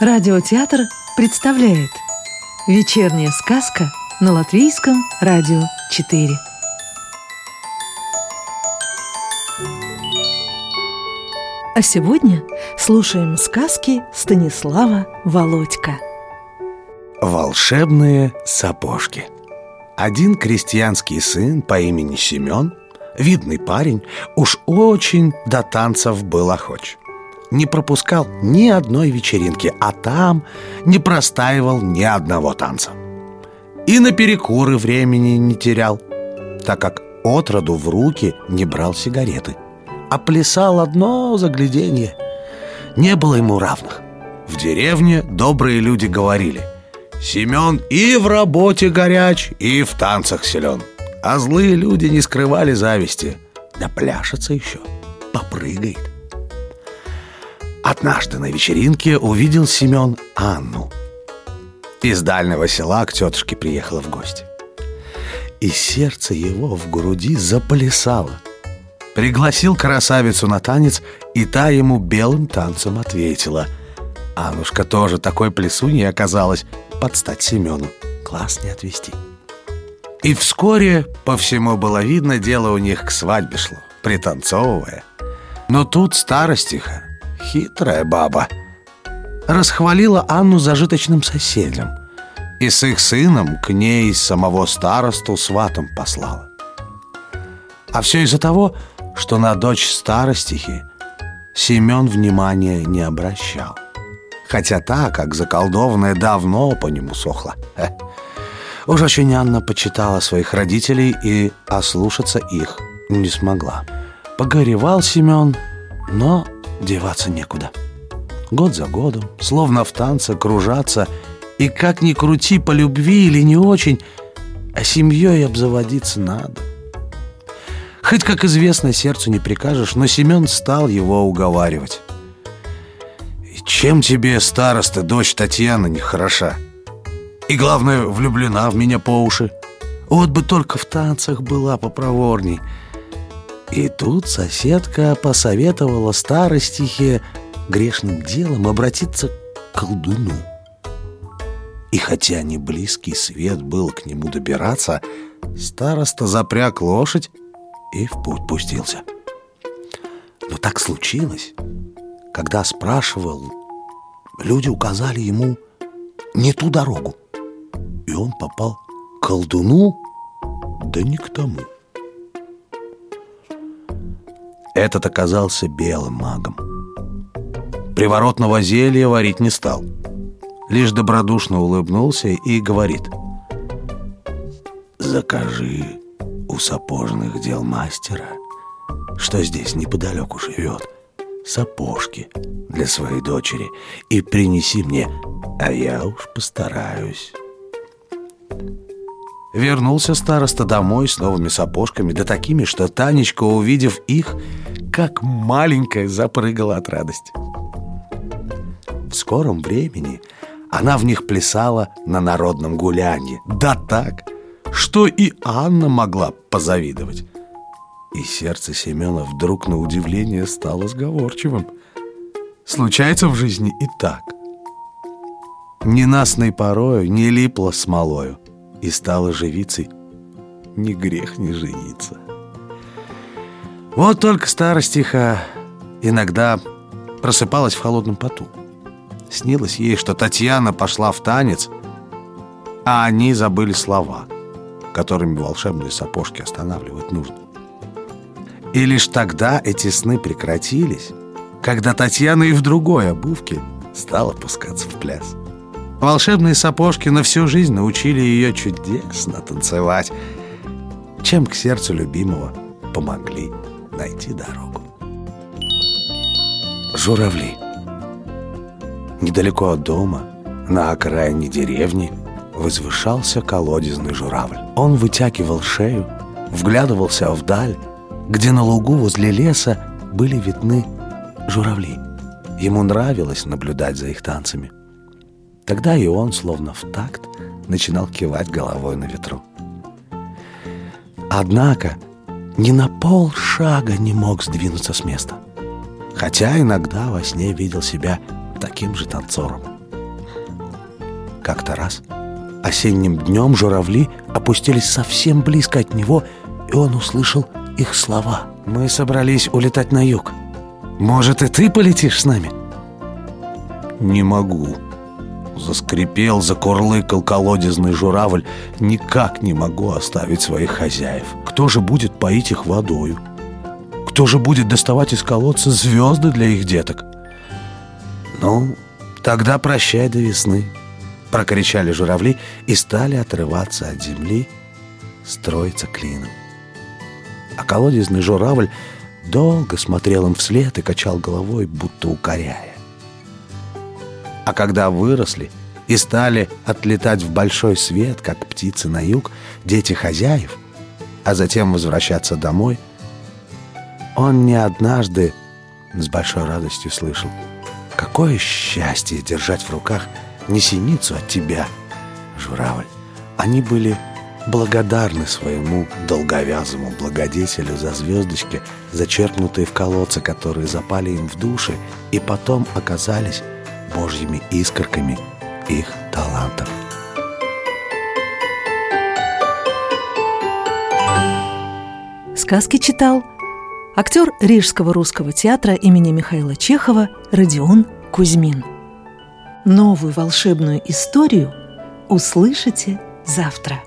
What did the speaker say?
Радиотеатр представляет Вечерняя сказка на Латвийском радио 4 А сегодня слушаем сказки Станислава Володька. Волшебные сапожки Один крестьянский сын по имени Семен Видный парень, уж очень до танцев был охоч не пропускал ни одной вечеринки, а там не простаивал ни одного танца. И на перекуры времени не терял, так как отроду в руки не брал сигареты, а плясал одно загляденье. Не было ему равных. В деревне добрые люди говорили «Семен и в работе горяч, и в танцах силен». А злые люди не скрывали зависти. Да пляшется еще, попрыгает. Однажды на вечеринке увидел Семен Анну. Из дальнего села к тетушке приехала в гости. И сердце его в груди заплясало. Пригласил красавицу на танец, и та ему белым танцем ответила. Аннушка тоже такой плесуньей оказалась, под стать Семену. Класс не отвести. И вскоре по всему было видно, дело у них к свадьбе шло, пританцовывая. Но тут старостиха Хитрая баба. Расхвалила Анну зажиточным соседям И с их сыном к ней самого старосту сватом послала. А все из-за того, что на дочь старостихи Семен внимания не обращал. Хотя та, как заколдованная, давно по нему сохла. Уж очень Анна почитала своих родителей и ослушаться их не смогла. Погоревал Семен, но деваться некуда. Год за годом, словно в танце, кружаться, и как ни крути по любви или не очень, а семьей обзаводиться надо. Хоть, как известно, сердцу не прикажешь, но Семен стал его уговаривать. И чем тебе, староста, дочь Татьяна, нехороша? И, главное, влюблена в меня по уши. Вот бы только в танцах была попроворней — и тут соседка посоветовала старостихе грешным делом обратиться к колдуну. И хотя не близкий свет был к нему добираться, староста запряг лошадь и в путь пустился. Но так случилось, когда спрашивал, люди указали ему не ту дорогу, и он попал к колдуну, да не к тому. Этот оказался белым магом. Приворотного зелья варить не стал. Лишь добродушно улыбнулся и говорит «Закажи у сапожных дел мастера, что здесь неподалеку живет, сапожки для своей дочери и принеси мне, а я уж постараюсь». Вернулся староста домой с новыми сапожками, да такими, что Танечка, увидев их, как маленькая запрыгала от радости. В скором времени она в них плясала на народном гулянье. Да так, что и Анна могла позавидовать. И сердце Семена вдруг на удивление стало сговорчивым. Случается в жизни и так. Ненастной порою не липло смолою и стала живицей, не грех не жениться. Вот только старостиха иногда просыпалась в холодном поту. Снилось ей, что Татьяна пошла в танец, а они забыли слова, которыми волшебные сапожки останавливать нужно. И лишь тогда эти сны прекратились, когда Татьяна и в другой обувке стала пускаться в пляс. Волшебные сапожки на всю жизнь научили ее чудесно танцевать, чем к сердцу любимого помогли найти дорогу. Журавли Недалеко от дома, на окраине деревни, возвышался колодезный журавль. Он вытягивал шею, вглядывался вдаль, где на лугу возле леса были видны журавли. Ему нравилось наблюдать за их танцами. Тогда и он, словно в такт, начинал кивать головой на ветру. Однако ни на полшага не мог сдвинуться с места. Хотя иногда во сне видел себя таким же танцором. Как-то раз осенним днем журавли опустились совсем близко от него, и он услышал их слова. «Мы собрались улетать на юг. Может, и ты полетишь с нами?» «Не могу», Заскрипел, закурлыкал колодезный журавль. Никак не могу оставить своих хозяев. Кто же будет поить их водою? Кто же будет доставать из колодца звезды для их деток? Ну, тогда прощай до весны. Прокричали журавли и стали отрываться от земли, строиться клином. А колодезный журавль долго смотрел им вслед и качал головой, будто укоряя. А когда выросли и стали отлетать в большой свет, как птицы на юг, дети хозяев, а затем возвращаться домой, он не однажды с большой радостью слышал, какое счастье держать в руках не синицу от тебя, журавль. Они были благодарны своему долговязому благодетелю за звездочки, зачерпнутые в колодцы, которые запали им в души и потом оказались божьими искорками их талантов. Сказки читал актер Рижского русского театра имени Михаила Чехова Родион Кузьмин. Новую волшебную историю услышите завтра.